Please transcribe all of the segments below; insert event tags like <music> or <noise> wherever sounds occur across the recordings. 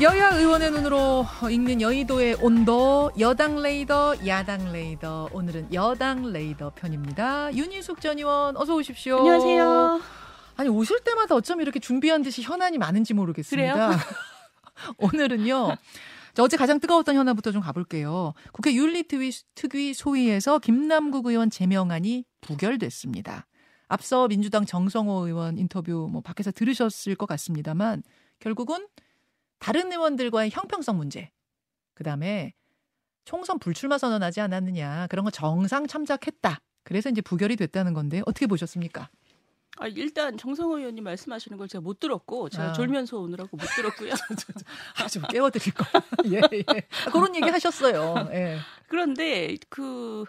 여야 의원의 눈으로 읽는 여의도의 온도 여당 레이더 야당 레이더 오늘은 여당 레이더 편입니다. 윤희숙 전 의원 어서 오십시오. 안녕하세요. 아니 오실 때마다 어쩜 이렇게 준비한 듯이 현안이 많은지 모르겠습니다. <laughs> 오늘은요. 자, 어제 가장 뜨거웠던 현안부터 좀 가볼게요. 국회 윤리특위 소위에서 김남국 의원 제명안이 부결됐습니다. 앞서 민주당 정성호 의원 인터뷰 뭐 밖에서 들으셨을 것 같습니다만 결국은 다른 의원들과의 형평성 문제, 그 다음에 총선 불출마 선언하지 않았느냐 그런 거 정상 참작했다. 그래서 이제 부결이 됐다는 건데 어떻게 보셨습니까? 아, 일단 정성호 의원님 말씀하시는 걸 제가 못 들었고 제가 아. 졸면서 오느라고 못 들었고요. <laughs> 아, 좀 깨워드릴 거. <laughs> 예, 예. 아, 그런 얘기 하셨어요. 예. 그런데 그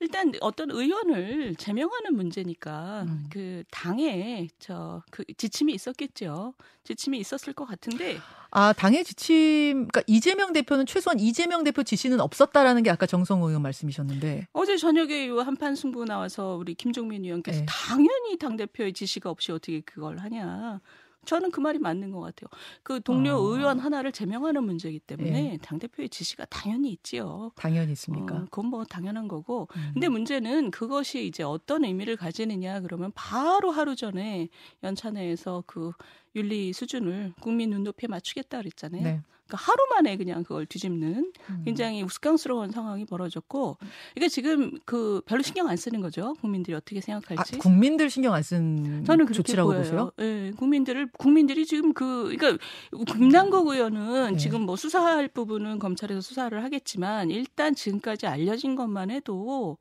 일단 어떤 의원을 제명하는 문제니까 음. 그 당에 저 그 지침이 있었겠죠. 지침이 있었을 것 같은데 아, 당의 지침, 그러니까 이재명 대표는 최소한 이재명 대표 지시는 없었다라는 게 아까 정성호 의원 말씀이셨는데. 어제 저녁에 이 한판 승부 나와서 우리 김종민 의원께서 네. 당연히 당 대표의 지시가 없이 어떻게 그걸 하냐. 저는 그 말이 맞는 것 같아요. 그 동료 어. 의원 하나를 제명하는 문제이기 때문에 당 대표의 지시가 당연히 있지요. 당연히 있습니까? 어, 그건 뭐 당연한 거고. 음. 근데 문제는 그것이 이제 어떤 의미를 가지느냐 그러면 바로 하루 전에 연찬회에서 그 윤리 수준을 국민 눈높이에 맞추겠다 그랬잖아요. 네. 그러니까 하루 만에 그냥 그걸 뒤집는 음. 굉장히 우스꽝스러운 상황이 벌어졌고 이게 지금 그 별로 신경 안 쓰는 거죠. 국민들이 어떻게 아, 생각할지. 국민들 신경 안 쓴 저는 그렇게 조치라고 보여요. 보세요? 예, 국민들을 국민들이 지금 그 그러니까 김남국 의원은 네. 지금 뭐 수사할 부분은 검찰에서 수사를 하겠지만 일단 지금까지 알려진 것만 해도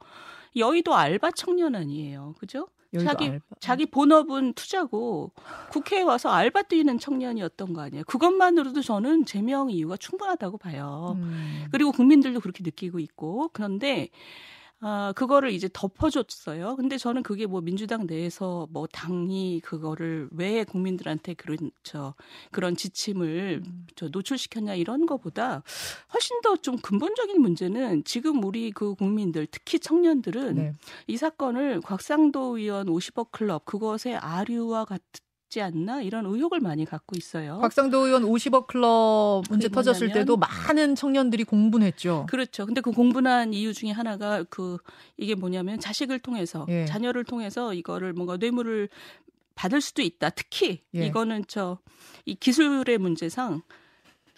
여의도 알바 청년안이에요. 그죠? 자기 알바. 자기 본업은 투자고 국회에 와서 알바 뛰는 청년이었던 거 아니에요. 그것만으로도 저는 제명 이유가 충분하다고 봐요. 음. 그리고 국민들도 그렇게 느끼고 있고 그런데 아 그거를 이제 덮어줬어요. 근데 저는 그게 뭐 민주당 내에서 뭐 당이 그거를 왜 국민들한테 그런 저 그런 지침을 음. 저 노출시켰냐 이런 거보다 훨씬 더 좀 근본적인 문제는 지금 우리 그 국민들 특히 청년들은 네. 이 사건을 곽상도 의원 50억 클럽 그것의 아류와 같 지 않나 이런 의혹을 많이 갖고 있어요. 곽상도 의원 50억 클럽 문제 터졌을 때도 많은 청년들이 공분했죠. 그렇죠. 근데 그 공분한 이유 중에 하나가 그 이게 뭐냐면 자식을 통해서 예. 자녀를 통해서 이거를 뭔가 뇌물을 받을 수도 있다. 특히 예. 이거는 저 이 기술의 문제상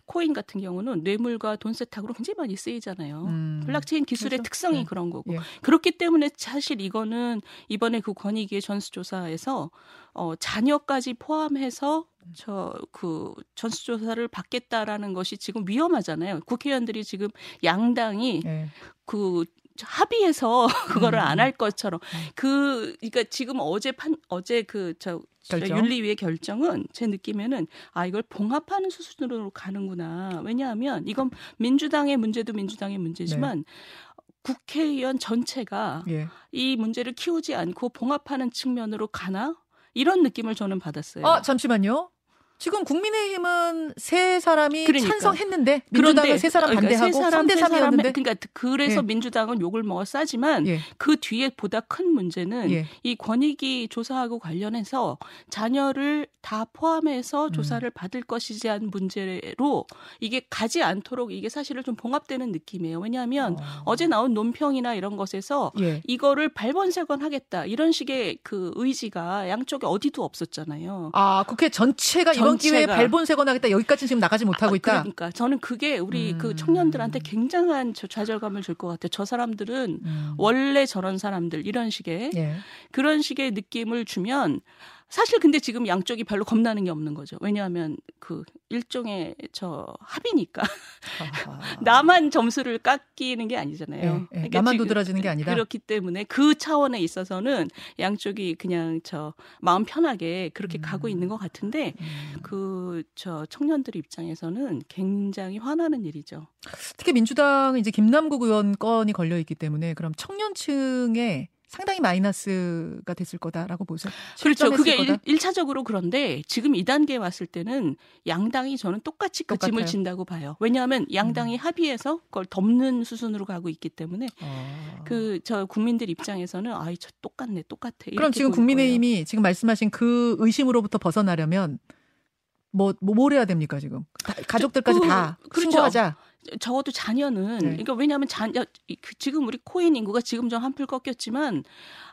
코인 같은 경우는 뇌물과 돈 세탁으로 굉장히 많이 쓰이잖아요. 음. 블록체인 기술의 그렇죠. 특성이 네. 그런 거고 예. 그렇기 때문에 사실 이거는 이번에 그 권익위의 전수조사에서 어 자녀까지 포함해서 저 그 전수조사를 받겠다라는 것이 지금 위험하잖아요. 국회의원들이 지금 양당이 예. 그 합의해서 <laughs> 그거를 음. 안할 것처럼 그 그러니까 지금 어제 판 어제 그저 결정. 윤리위의 결정은 제 느낌에는 아 이걸 봉합하는 수준으로 가는구나 왜냐하면 이건 민주당의 문제도 민주당의 문제지만 국회의원 전체가 예. 이 문제를 키우지 않고 봉합하는 측면으로 가나 이런 느낌을 저는 받았어요. 아, 잠시만요. 지금 국민의힘은 세 사람이 그러니까. 찬성했는데 민주당은 세 사람 그러니까 반대하고 세 사람, 3대 세 사람 3이었는데 그러니까 그래서 예. 민주당은 욕을 먹어 싸지만 예. 그 뒤에 보다 큰 문제는 예. 이 권익위 조사하고 관련해서 자녀를 다 포함해서 음. 조사를 받을 것이지 한 문제로 이게 가지 않도록 이게 사실은 좀 봉합되는 느낌이에요. 왜냐하면 어. 제 나온 논평이나 이런 것에서 예. 이거를 발본색원하겠다 이런 식의 그 의지가 양쪽에 어디도 없었잖아요. 아, 국회 전체가 이번 기회에. 발본색원하겠다. 여기까지 지금 나가지 못하고 아, 있다. 그러니까 저는 그게 우리 음. 그 청년들한테 굉장한 저 좌절감을 줄 것 같아요. 저 사람들은 음. 원래 저런 사람들 이런 식의 예. 그런 식의 느낌을 주면 사실 근데 지금 양쪽이 별로 겁나는 게 없는 거죠. 왜냐하면 그 일종의 저 합의니까. <laughs> 나만 점수를 깎이는 게 아니잖아요. 예, 예. 그러니까 나만 도드라지는 게 아니다. 그렇기 때문에 그 차원에 있어서는 양쪽이 그냥 저 마음 편하게 그렇게 음. 가고 있는 것 같은데 음. 그저 청년들 입장에서는 굉장히 화나는 일이죠. 특히 민주당은 이제 김남국 의원 건이 걸려 있기 때문에 그럼 청년층에 상당히 마이너스가 됐을 거다라고 보세요. 그렇죠. 그게 거다. 일, 1차적으로 그런데 지금 이 단계에 왔을 때는 양당이 저는 똑같이 그 똑같아요. 짐을 진다고 봐요. 왜냐하면 양당이 음. 합의해서 그걸 덮는 수순으로 가고 있기 때문에 어. 그저 국민들 입장에서는 아이 저 똑같네 똑같아. 그럼 지금 보일 거예요. 국민의힘이 지금 말씀하신 그 의심으로부터 벗어나려면 뭐, 뭐, 뭘 해야 됩니까, 지금? 다, 가족들까지 그, 다 그렇죠. 신고하자. 적어도 자녀는 네. 그러니까 왜냐하면 자녀 그 지금 우리 코인 인구가 지금 좀 한풀 꺾였지만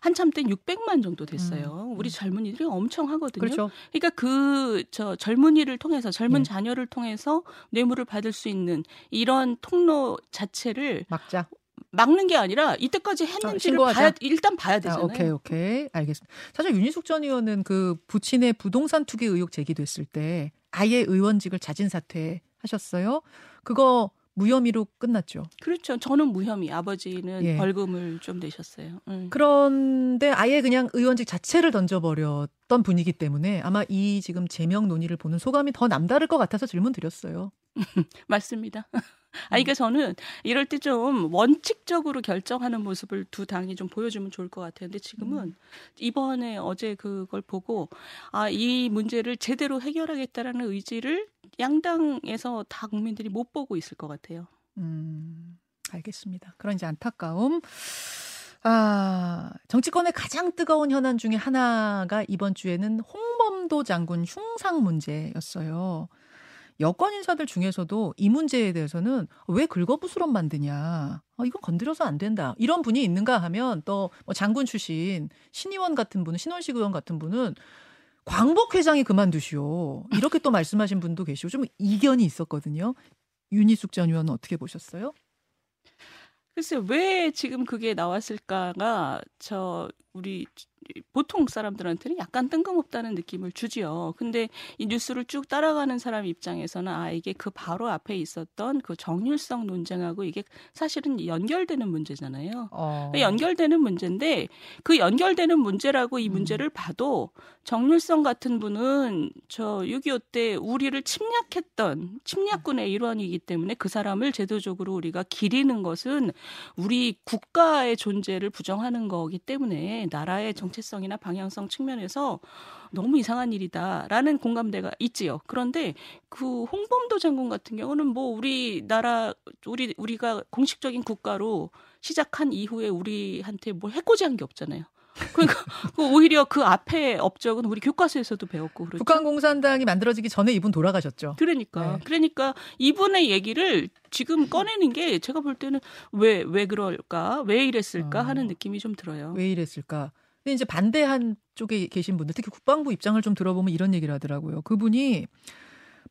한참 때 600만 정도 됐어요. 음. 우리 젊은이들이 엄청 하거든요. 그렇죠. 그러니까 그 저 젊은이를 통해서 젊은 네. 자녀를 통해서 뇌물을 받을 수 있는 이런 통로 자체를 막자. 막는 게 아니라 이때까지 했는지를. 봐야 일단 봐야 아, 되잖아요. 오케이, 오케이. 알겠습니다. 사실 윤희숙 전 의원은 그 부친의 부동산 투기 의혹 제기됐을 때 아예 의원직을 자진 사퇴하셨어요. 그거 무혐의로 끝났죠. 그렇죠. 저는 무혐의, 아버지는 예. 벌금을 좀 내셨어요. 음. 그런데 아예 그냥 의원직 자체를 던져버렸던 분이기 때문에 아마 이 지금 제명 논의를 보는 소감이 더 남다를 것 같아서 질문 드렸어요. <laughs> 맞습니다. <laughs> 음. 아, 그러니까 저는 이럴 때 좀 원칙적으로 결정하는 모습을 두 당이 좀 보여주면 좋을 것 같아요. 근데 지금은 음. 이번에 어제 그걸 보고 아, 이 문제를 제대로 해결하겠다라는 의지를 양당에서 다 국민들이 못 보고 있을 것 같아요. 음, 알겠습니다. 그런 이제 안타까움. 아, 정치권의 가장 뜨거운 현안 중에 하나가 이번 주에는 홍범도 장군 흉상 문제였어요. 여권 인사들 중에서도 이 문제에 대해서는 왜 긁어부스럼 만드냐. 아, 이건 건드려서 안 된다. 이런 분이 있는가 하면 또 뭐 장군 출신 신의원 같은 분은 신원식 의원 같은 분은 광복 회장이 그만두시오. 이렇게 또 말씀하신 분도 계시고 좀 이견이 있었거든요. 윤희숙 전 의원은 어떻게 보셨어요? 글쎄 왜 지금 그게 나왔을까가 저 우리 보통 사람들한테는 약간 뜬금없다는 느낌을 주지요. 근데 이 뉴스를 쭉 따라가는 사람 입장에서는 아 이게 그 바로 앞에 있었던 그 정률성 논쟁하고 이게 사실은 연결되는 문제잖아요. 어. 연결되는 문제인데 그 연결되는 문제라고 이 음. 문제를 봐도 정률성 같은 분은 저 6.25 때 우리를 침략했던 침략군의 일원이기 때문에 그 사람을 제도적으로 우리가 기리는 것은 우리 국가의 존재를 부정하는 거기 때문에 나라의 정 체성이나 방향성 측면에서 너무 이상한 일이다라는 공감대가 있지요. 그런데 그 홍범도 장군 같은 경우는 뭐 우리나라 우리 우리가 공식적인 국가로 시작한 이후에 우리한테 뭘 해코지한 게 없잖아요. 그러니까 <laughs> 그 오히려 그 앞에 업적은 우리 교과서에서도 배웠고 그렇죠. 북한 공산당이 만들어지기 전에 이분 돌아가셨죠. 그러니까 네. 그러니까 이분의 얘기를 지금 꺼내는 게 제가 볼 때는 왜왜 그럴까 왜 이랬을까 어. 하는 느낌이 좀 들어요. 왜 이랬을까? 근데 이제 반대한 쪽에 계신 분들, 특히 국방부 입장을 좀 들어보면 이런 얘기를 하더라고요. 그분이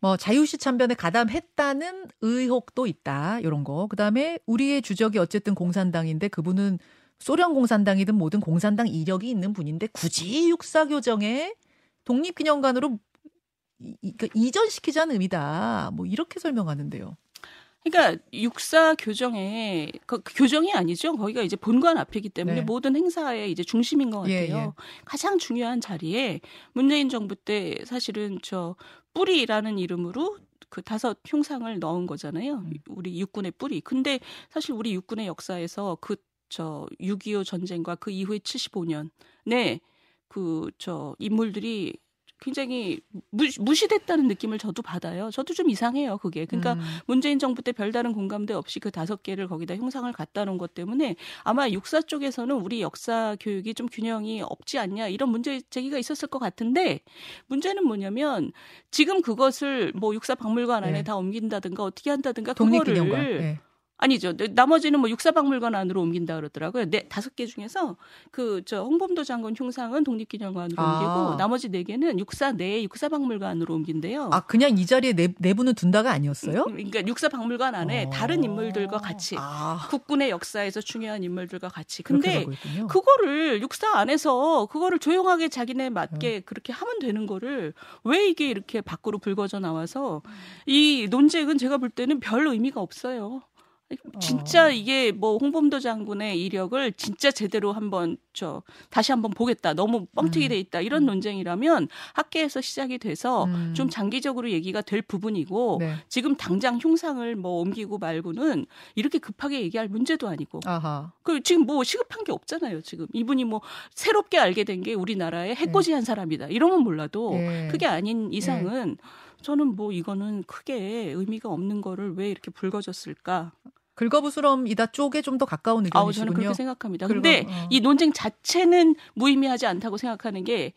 뭐 자유시 참변에 가담했다는 의혹도 있다. 이런 거. 그다음에 우리의 주적이 어쨌든 공산당인데 그분은 소련 공산당이든 뭐든 공산당 이력이 있는 분인데 굳이 육사 교정에 독립기념관으로 이, 이, 그러니까 이전시키자는 의미다. 뭐 이렇게 설명하는데요. 그러니까 육사 교정에 그, 그 교정이 아니죠. 거기가 이제 본관 앞이기 때문에 네. 모든 행사의 이제 중심인 것 같아요. 예, 예. 가장 중요한 자리에 문재인 정부 때 사실은 저 뿌리라는 이름으로 그 다섯 흉상을 넣은 거잖아요. 음. 우리 육군의 뿌리. 근데 사실 우리 육군의 역사에서 그 저 6.25 전쟁과 그 이후에 75년에 그저 인물들이 굉장히 무, 무시 됐다는 느낌을 저도 받아요. 저도 좀 이상해요, 그게. 그러니까 음. 문재인 정부 때 별다른 공감대 없이 그 다섯 개를 거기다 형상을 갖다 놓은 것 때문에 아마 육사 쪽에서는 우리 역사 교육이 좀 균형이 없지 않냐 이런 문제 제기가 있었을 것 같은데 문제는 뭐냐면 지금 그것을 뭐 육사 박물관 안에 네. 다 옮긴다든가 어떻게 한다든가. 그거를 예. 아니죠. 네, 나머지는 뭐 육사박물관 안으로 옮긴다 그러더라고요. 네 다섯 개 중에서 그 저 홍범도 장군 흉상은 독립기념관으로 아. 옮기고 나머지 네 개는 육사 내 육사박물관으로 옮긴대요. 아 그냥 이 자리에 내, 내분을 둔다가 아니었어요? 그러니까 육사박물관 안에 어. 다른 인물들과 같이 아, 국군의 역사에서 중요한 인물들과 같이. 근데. 그거를 육사 안에서 그거를 조용하게 자기네 어. 맞게 그렇게 하면 되는 거를 왜 이게 이렇게 밖으로 불거져 나와서 이 논쟁은 제가 볼 때는 별 의미가 없어요. 진짜 어. 이게 뭐 홍범도 장군의 이력을 진짜 제대로 한번 저 다시 한번 보겠다. 너무 뻥튀기 음. 돼 있다. 이런 논쟁이라면 학계에서 시작이 돼서 음. 좀 장기적으로 얘기가 될 부분이고 네. 지금 당장 흉상을 뭐 옮기고 말고는 이렇게 급하게 얘기할 문제도 아니고 아하. 그 지금 뭐 시급한 게 없잖아요. 지금 이분이 뭐 새롭게 알게 된 게 우리나라의 해코지한 사람이다. 이러면 몰라도 예. 그게 아닌 이상은 저는 뭐 이거는 크게 의미가 없는 거를 왜 이렇게 불거졌을까? 긁어부스럼이다 쪽에 좀 더 가까운 아우 저는 의견이시군요. 그렇게 생각합니다. 긁어- 근데 어. 이 논쟁 자체는 무의미하지 않다고 생각하는 게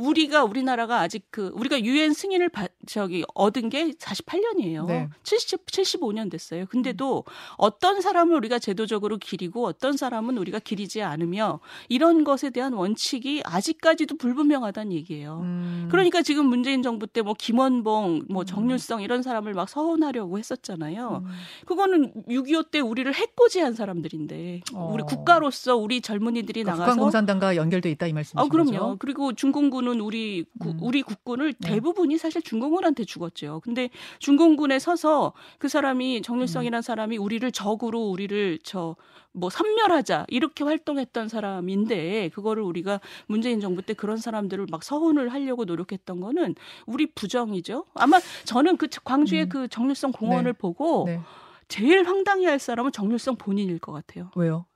우리가 우리나라가 아직 그 우리가 유엔 승인을 받, 저기 얻은 게 48년이에요. 네. 70 75년 됐어요. 근데도 어떤 사람을 우리가 제도적으로 기리고 어떤 사람은 우리가 기리지 않으며 이런 것에 대한 원칙이 아직까지도 불분명하다는 얘기예요. 음. 그러니까 지금 문재인 정부 때 뭐 김원봉, 뭐 음. 정률성 이런 사람을 막 서운하려고 했었잖아요. 음. 그거는 6.25 때 우리를 해코지한 사람들인데 어. 우리 국가로서 우리 젊은이들이 그러니까 나가서 국가공산당과 연결돼 있다 이 말씀이시죠? 아, 그럼요. 그리고 중공군은 우리 구, 음. 우리 국군을 네. 대부분이 사실 중공군한테 죽었죠. 근데 중공군에 서서 그 사람이 정률성이라는 음. 사람이 우리를 적으로 우리를 저 뭐 섬멸하자 이렇게 활동했던 사람인데 그거를 우리가 문재인 정부 때 그런 사람들을 막 서훈을 하려고 노력했던 거는 우리 부정이죠. 아마 저는 그 광주의 음. 그 정률성 공원을 네. 보고 네. 제일 황당해할 사람은 정률성 본인일 것 같아요. 왜요?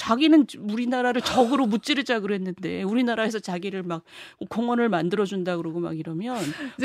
자기는 우리나라를 적으로 무찌르자 그랬는데 우리나라에서 자기를 막 공원을 만들어 준다 그러고 막 이러면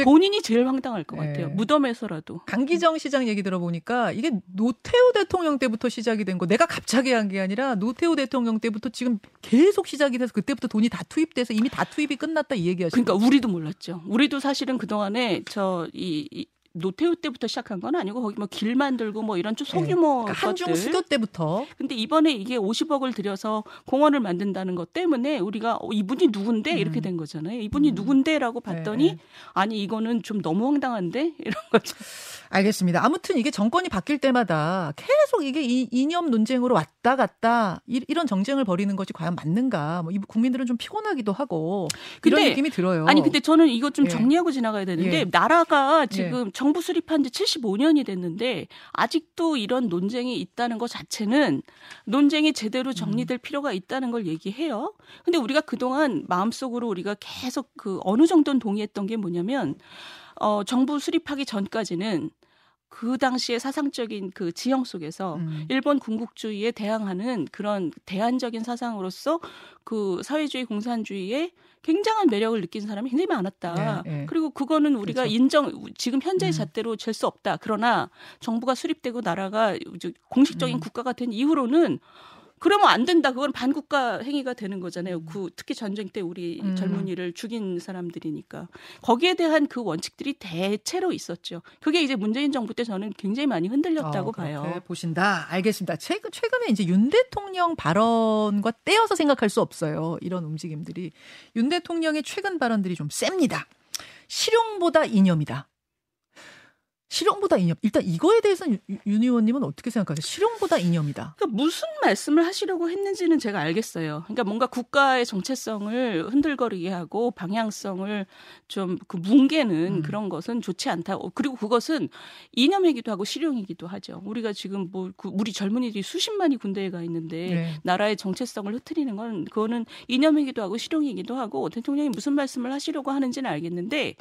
본인이 제일 황당할 것 같아요. 네. 무덤에서라도. 강기정 시장 얘기 들어보니까 이게 노태우 대통령 때부터 시작이 된 거. 내가 갑자기 한 게 아니라 노태우 대통령 때부터 지금 계속 시작이 돼서 그때부터 돈이 다 투입돼서 이미 다 투입이 끝났다 이 얘기하시죠. 그러니까 우리도 몰랐죠. 우리도 사실은 그 동안에 저이 노태우 때부터 시작한 건 아니고 거기 뭐 길 만들고 뭐 이런 좀 소규모 네. 그러니까 한중 수교 때부터. 근데 이번에 이게 50억을 들여서 공원을 만든다는 것 때문에 우리가 어, 이분이 누군데 음. 이렇게 된 거잖아요. 이분이 음. 누군데라고 봤더니 네. 아니 이거는 좀 너무 황당한데 <laughs> 이런 거죠. 알겠습니다. 아무튼 이게 정권이 바뀔 때마다 계속 이게 이, 이념 논쟁으로 왔다 갔다 이, 런 정쟁을 벌이는 것이 과연 맞는가? 뭐 국민들은 좀 피곤하기도 하고 근데, 이런 느낌이 들어요. 아니 근데 저는 이것 좀 예. 정리하고 지나가야 되는데 예. 나라가 지금 예. 정부 수립한 지 75년이 됐는데 아직도 이런 논쟁이 있다는 것 자체는 논쟁이 제대로 정리될 음. 필요가 있다는 걸 얘기해요. 근데 우리가 그동안 마음속으로 우리가 계속 그 어느 정도는 동의했던 게 뭐냐면 어, 정부 수립하기 전까지는 그 당시의 사상적인 그 지형 속에서 음. 일본 군국주의에 대항하는 그런 대안적인 사상으로서 그 사회주의 공산주의에 굉장한 매력을 느낀 사람이 굉장히 많았다. 네, 네. 그리고 그거는 우리가 그렇죠. 인정 지금 현재의 음. 잣대로 잴 수 없다. 그러나 정부가 수립되고 나라가 공식적인 음. 국가가 된 이후로는 그러면 안 된다. 그건 반국가 행위가 되는 거잖아요. 음. 그 특히 전쟁 때 우리 음. 젊은이를 죽인 사람들이니까 거기에 대한 그 원칙들이 대체로 있었죠. 그게 이제 문재인 정부 때 저는 굉장히 많이 흔들렸다고 어, 봐요. 보신다. 알겠습니다. 최근 최근에 이제 윤 대통령 발언과 떼어서 생각할 수 없어요. 이런 움직임들이 윤 대통령의 최근 발언들이 좀 셉니다. 실용보다 이념이다. 실용보다 이념. 일단 이거에 대해서는 윤 의원님은 어떻게 생각하세요? 실용보다 이념이다. 그러니까 무슨 말씀을 하시려고 했는지는 제가 알겠어요. 그러니까 뭔가 국가의 정체성을 흔들거리게 하고 방향성을 좀 그 뭉개는 음. 그런 것은 좋지 않다. 그리고 그것은 이념이기도 하고 실용이기도 하죠. 우리가 지금 뭐 우리 젊은이들이 수십만이 군대에 가 있는데 네. 나라의 정체성을 흐트리는 건 그거는 이념이기도 하고 실용이기도 하고 대통령이 무슨 말씀을 하시려고 하는지는 알겠는데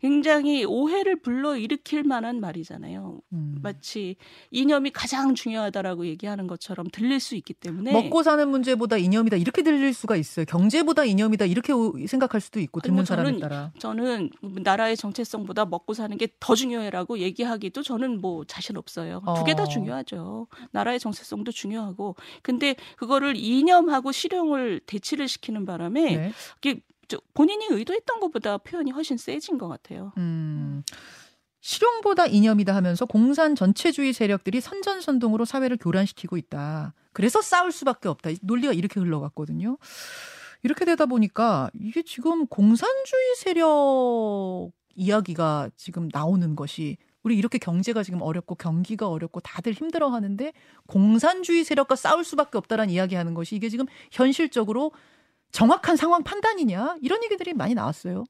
굉장히 오해를 불러 일으킬 만한 말이잖아요. 음. 마치 이념이 가장 중요하다라고 얘기하는 것처럼 들릴 수 있기 때문에 먹고 사는 문제보다 이념이다 이렇게 들릴 수가 있어요. 경제보다 이념이다 이렇게 생각할 수도 있고 듣는 뭐 사람에 따라. 저는 나라의 정체성보다 먹고 사는 게 더 중요해라고 얘기하기도 저는 뭐 자신 없어요. 두 개다 어. 중요하죠. 나라의 정체성도 중요하고 근데 그거를 이념하고 실용을 대치를 시키는 바람에 네. 이게 본인이 의도했던 것보다 표현이 훨씬 세진 것 같아요. 음. 실용보다 이념이다 하면서 공산 전체주의 세력들이 선전선동으로 사회를 교란시키고 있다. 그래서 싸울 수밖에 없다. 논리가 이렇게 흘러갔거든요. 이렇게 되다 보니까 이게 지금 공산주의 세력 이야기가 지금 나오는 것이 우리 이렇게 경제가 지금 어렵고 경기가 어렵고 다들 힘들어 하는데 공산주의 세력과 싸울 수밖에 없다라는 이야기 하는 것이 이게 지금 현실적으로 정확한 상황 판단이냐 이런 얘기들이 많이 나왔어요.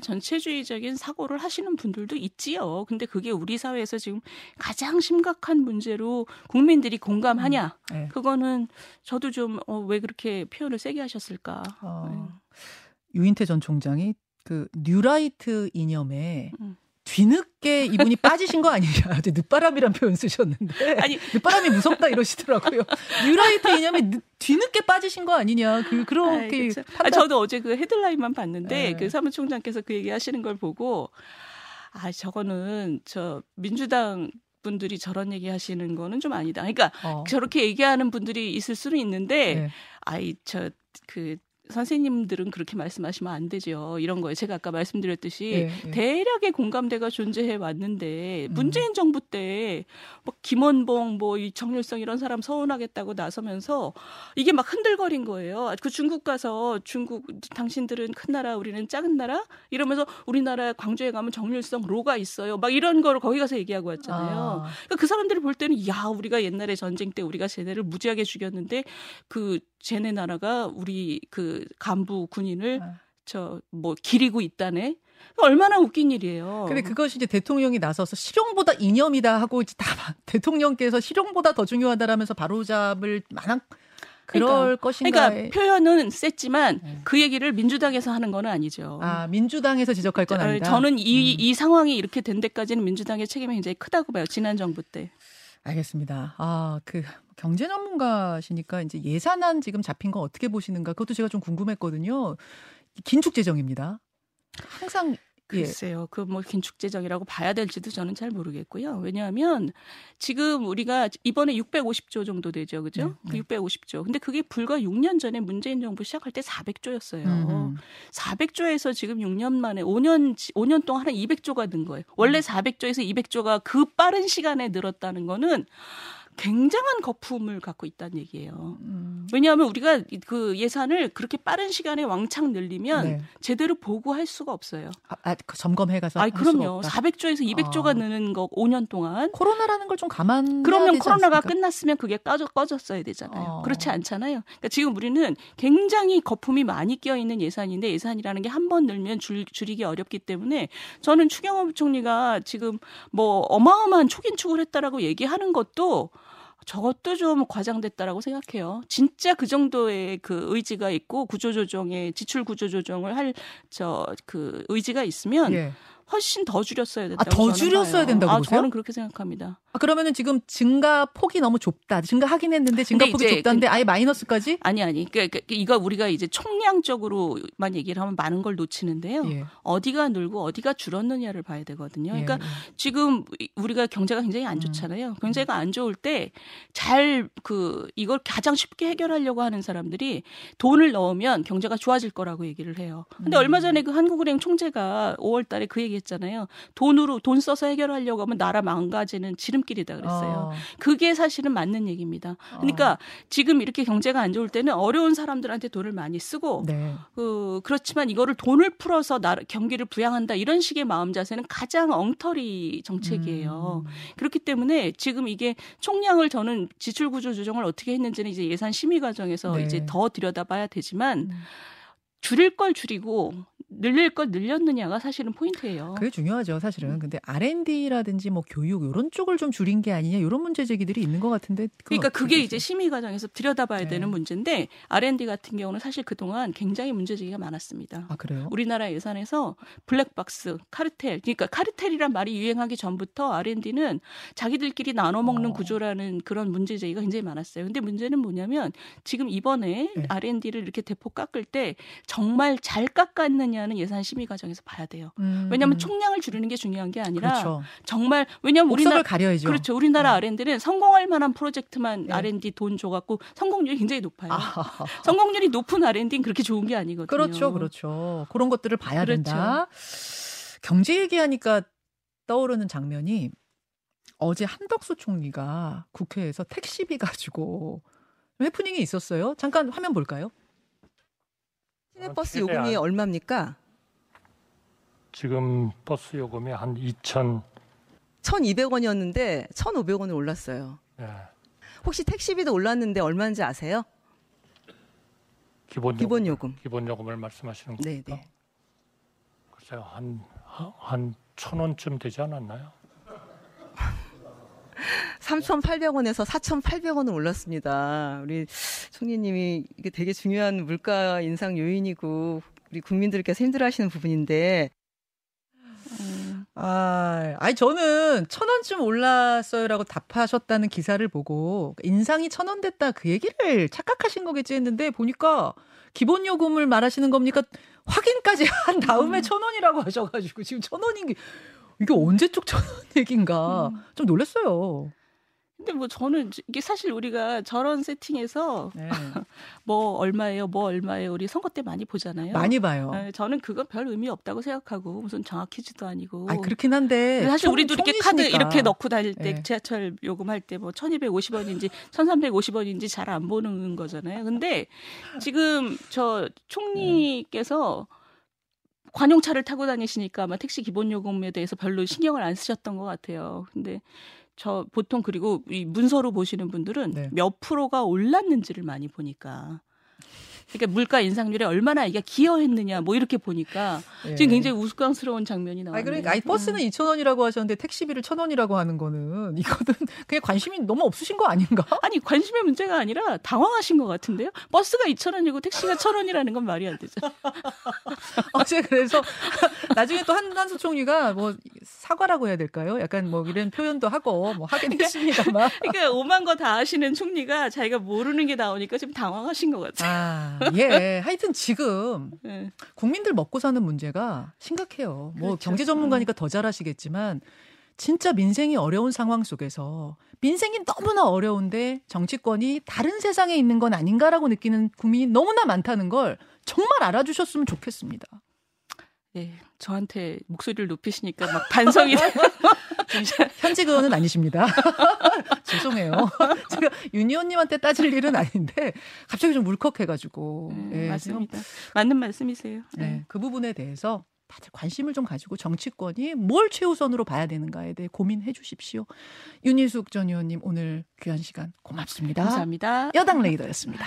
전체주의적인 사고를 하시는 분들도 있지요. 근데 그게 우리 사회에서 지금 가장 심각한 문제로 국민들이 공감하냐? 음, 네. 그거는 저도 좀왜 어, 그렇게 표현을 세게 하셨을까? 어, 네. 유인태 전 총장이 그 뉴라이트 이념에 음. 뒤늦게 이분이 빠지신 거 아니냐. <laughs> 늦바람이란 표현 쓰셨는데. 아니, 늦바람이 무섭다 이러시더라고요. 뉴라이트 이념이 뒤늦게 빠지신 거 아니냐. 그, 그렇게. 아, 저도 어제 그 헤드라인만 봤는데 네. 그 사무총장께서 그 얘기 하시는 걸 보고 아, 저거는 저 민주당 분들이 저런 얘기 하시는 거는 좀 아니다. 그러니까 어. 저렇게 얘기하는 분들이 있을 수는 있는데 네. 아이, 저, 그, 선생님들은 그렇게 말씀하시면 안 되죠. 이런 거예요. 제가 아까 말씀드렸듯이 예, 예. 대략의 공감대가 존재해 왔는데 음. 문재인 정부 때뭐 김원봉 뭐 이 정률성 이런 사람 서운하겠다고 나서면서 이게 막 흔들거린 거예요. 그 중국 가서 중국 당신들은 큰 나라 우리는 작은 나라 이러면서 우리나라 광주에 가면 정률성 로가 있어요. 막 이런 거를 거기 가서 얘기하고 왔잖아요. 아, 그러니까 그 사람들이 볼 때는 야 우리가 옛날에 전쟁 때 우리가 쟤네를 무지하게 죽였는데 그 쟤네 나라가 우리 그 간부 군인을 아. 저뭐 기리고 있다네. 얼마나 웃긴 일이에요. 근데 그것이 이제 대통령이 나서서 실용보다 이념이다 하고 이제 다 대통령께서 실용보다 더 중요하다라면서 바로잡을 만한 그럴 것인가. 그러니까 표현은 셌지만 네. 그 얘기를 민주당에서 하는 건 아니죠. 아 민주당에서 지적할 건 저- 아니다. 저는 이, 음. 이 상황이 이렇게 된 데까지는 민주당의 책임이 굉장히 크다고 봐요. 지난 정부 때. 알겠습니다. 아, 그 경제 전문가시니까 이제 예산안 지금 잡힌 거 어떻게 보시는가? 그것도 제가 좀 궁금했거든요. 긴축 재정입니다. 항상 예. 글쎄요. 그 뭐 긴축재정이라고 봐야 될지도 저는 잘 모르겠고요. 왜냐하면 지금 우리가 이번에 650조 정도 되죠. 그죠? 네, 네. 그 650조. 근데 그게 불과 6년 전에 문재인 정부 시작할 때 400조였어요. 음. 400조에서 지금 6년 만에 5년 5년 동안 한 200조가 는 거예요. 음. 원래 400조에서 200조가 그 빠른 시간에 늘었다는 거는 굉장한 거품을 갖고 있다는 얘기예요. 음. 왜냐하면 우리가 그 예산을 그렇게 빠른 시간에 왕창 늘리면 네. 제대로 보고할 수가 없어요. 아, 아, 그 점검해 가서 아이 할 수가 그럼요. 없다. 400조에서 200조가 아. 느는 거 5년 동안. 코로나라는 걸 좀 감안. 그러면 코로나가 끝났으면 그게 꺼져, 꺼졌어야 되잖아요. 어. 그렇지 않잖아요. 그러니까 지금 우리는 굉장히 거품이 많이 껴 있는 예산인데 예산이라는 게 한 번 늘면 줄, 줄이기 어렵기 때문에 저는 추경호 총리가 지금 뭐 어마어마한 초긴축을 했다라고 얘기하는 것도 저것도 좀 과장됐다라고 생각해요. 진짜 그 정도의 그 의지가 있고 구조조정에 지출 구조조정을 할 저 그 의지가 있으면 예. 훨씬 더 줄였어야 된다고 아, 더 줄였어야 봐요. 된다고 아, 보세요? 저는 그렇게 생각합니다. 아, 그러면은 지금 증가 폭이 너무 좁다. 증가하긴 했는데 증가 폭이 좁다는데 아예 마이너스까지? 아니 아니 그러니까 이거 우리가 이제 총량적으로만 얘기를 하면 많은 걸 놓치는데요. 예. 어디가 늘고 어디가 줄었느냐를 봐야 되거든요. 그러니까 예, 예. 지금 우리가 경제가 굉장히 안 음. 좋잖아요. 경제가 안 좋을 때 잘 그 이걸 가장 쉽게 해결하려고 하는 사람들이 돈을 넣으면 경제가 좋아질 거라고 얘기를 해요. 근데 음. 얼마 전에 그 한국은행 총재가 5월 달에 그 얘기 했잖아요. 돈으로 돈 써서 해결하려고 하면 나라 망가지는 지름길이다 그랬어요. 어. 그게 사실은 맞는 얘기입니다. 그러니까 지금 이렇게 경제가 안 좋을 때는 어려운 사람들한테 돈을 많이 쓰고 네. 그 그렇지만 이거를 돈을 풀어서 나 경기를 부양한다 이런 식의 마음 자세는 가장 엉터리 정책이에요. 음. 그렇기 때문에 지금 이게 총량을 저는 지출 구조 조정을 어떻게 했는지는 이제 예산 심의 과정에서 네. 이제 더 들여다봐야 되지만 음. 줄일 걸 줄이고 늘릴 걸 늘렸느냐가 사실은 포인트예요. 그게 중요하죠, 사실은. 근데 R&D라든지 뭐 교육 이런 쪽을 좀 줄인 게 아니냐 이런 문제 제기들이 있는 것 같은데. 그러니까 그게? 이제 심의 과정에서 들여다봐야 네. 되는 문제인데 R&D 같은 경우는 사실 그 동안 굉장히 문제 제기가 많았습니다. 아 그래요? 우리나라 예산에서 블랙박스, 카르텔, 그러니까 카르텔이란 말이 유행하기 전부터 R&D는 자기들끼리 나눠 먹는 어. 구조라는 그런 문제 제기가 굉장히 많았어요. 근데 문제는 뭐냐면 지금 이번에 네. R&D를 이렇게 대폭 깎을 때 정말 잘 깎았느냐 는 예산 심의 과정에서 봐야 돼요. 음, 왜냐하면 음. 총량을 줄이는 게 중요한 게 아니라 그렇죠. 정말 왜냐하면 우리나라 가려야죠. 그렇죠. 우리나라 네. R&D는 성공할 만한 프로젝트만 네. R&D 돈 줘갖고 성공률이 굉장히 높아요. 아, <laughs> 성공률이 높은 R&D는 그렇게 좋은 게 아니거든요. 그렇죠, 그렇죠. 그런 것들을 봐야 그렇죠. 된다. 경제 얘기하니까 떠오르는 장면이 어제 한덕수 총리가 국회에서 택시비 가지고 해프닝이 있었어요. 잠깐 화면 볼까요? 시내버스 최대한. 요금이 얼마입니까? 지금 버스 요금이 한 2천 1,200원이었는데 1,500원을 올랐어요. 예, 혹시 택시비도 올랐는데 얼마인지 아세요? 기본 기본 요금, 요금. 기본 요금을 말씀하시는 네, 겁니까? 네. 글쎄요 한한 천 원쯤 되지 않았나요? 3,800원에서 4,800원을 올랐습니다. 우리 총리님이 이게 되게 중요한 물가 인상 요인이고 우리 국민들께서 힘들어하시는 부분인데. 음, 아, 아니 저는 천 원쯤 올랐어요라고 답하셨다는 기사를 보고 인상이 천 원 됐다 그 얘기를 착각하신 거겠지 했는데 보니까 기본 요금을 말하시는 겁니까? 확인까지 한 다음에 천 원이라고 하셔가지고 지금 천 원인 게 이게 언제 쪽천 원 얘긴가? 좀 놀랐어요. 근데 뭐 저는 이게 사실 우리가 저런 세팅에서 네. <laughs> 뭐 얼마예요, 뭐 얼마예요, 우리 선거 때 많이 보잖아요. 많이 봐요. 네, 저는 그건 별 의미 없다고 생각하고 무슨 정확히지도 아니고. 아 그렇긴 한데 사실 총- 우리도 이렇게 카드. 이렇게 넣고 다닐 때 네. 지하철 요금할 때 뭐 1250원인지 1350원인지 잘 안 보는 거잖아요. 근데 지금 저 총리께서 관용차를 타고 다니시니까 아마 택시 기본 요금에 대해서 별로 신경을 안 쓰셨던 것 같아요. 근데 저 보통 그리고 이 문서로 보시는 분들은 네. 몇 프로가 올랐는지를 많이 보니까 그러니까 물가 인상률에 얼마나 이게 기여했느냐 뭐 이렇게 보니까 예. 지금 굉장히 우스꽝스러운 장면이 나와요. 아니 그러니까 아니, 버스는 2,000원이라고 하셨는데 택시비를 1,000원이라고 하는 거는 이거는 <laughs> 그냥 관심이 너무 없으신 거 아닌가? 아니 관심의 문제가 아니라 당황하신 것 같은데요. 버스가 2,000원이고 택시가 1,000원이라는 건 말이 안 되죠. <laughs> 어제 그래서 <laughs> 나중에 또 한, 한수 총리가 뭐 사과라고 해야 될까요? 약간 뭐 이런 표현도 하고 뭐 하긴 했습니다만. <laughs> 그러니까 오만 거 다 아시는 총리가 자기가 모르는 게 나오니까 지금 당황하신 것 같아요. 아, 예. 하여튼 지금 네. 국민들 먹고 사는 문제가 심각해요. 뭐 그렇죠. 경제 전문가니까 더 잘 아시겠지만 진짜 민생이 어려운 상황 속에서 민생이 너무나 어려운데 정치권이 다른 세상에 있는 건 아닌가라고 느끼는 국민이 너무나 많다는 걸 정말 알아주셨으면 좋겠습니다. 네, 저한테 목소리를 높이시니까 막 반성이. <laughs> 현직 의원은 아니십니다. <laughs> 죄송해요. <laughs> 제가 윤 의원님한테 따질 일은 아닌데 갑자기 좀 울컥해가지고. 네, 예, 맞습니다. 맞는 말씀이세요. 네, 네. 그 부분에 대해서 다들 관심을 좀 가지고 정치권이 뭘 최우선으로 봐야 되는가에 대해 고민해 주십시오. 윤희숙 전 의원님 오늘 귀한 시간 고맙습니다. 감사합니다. 여당 레이더였습니다.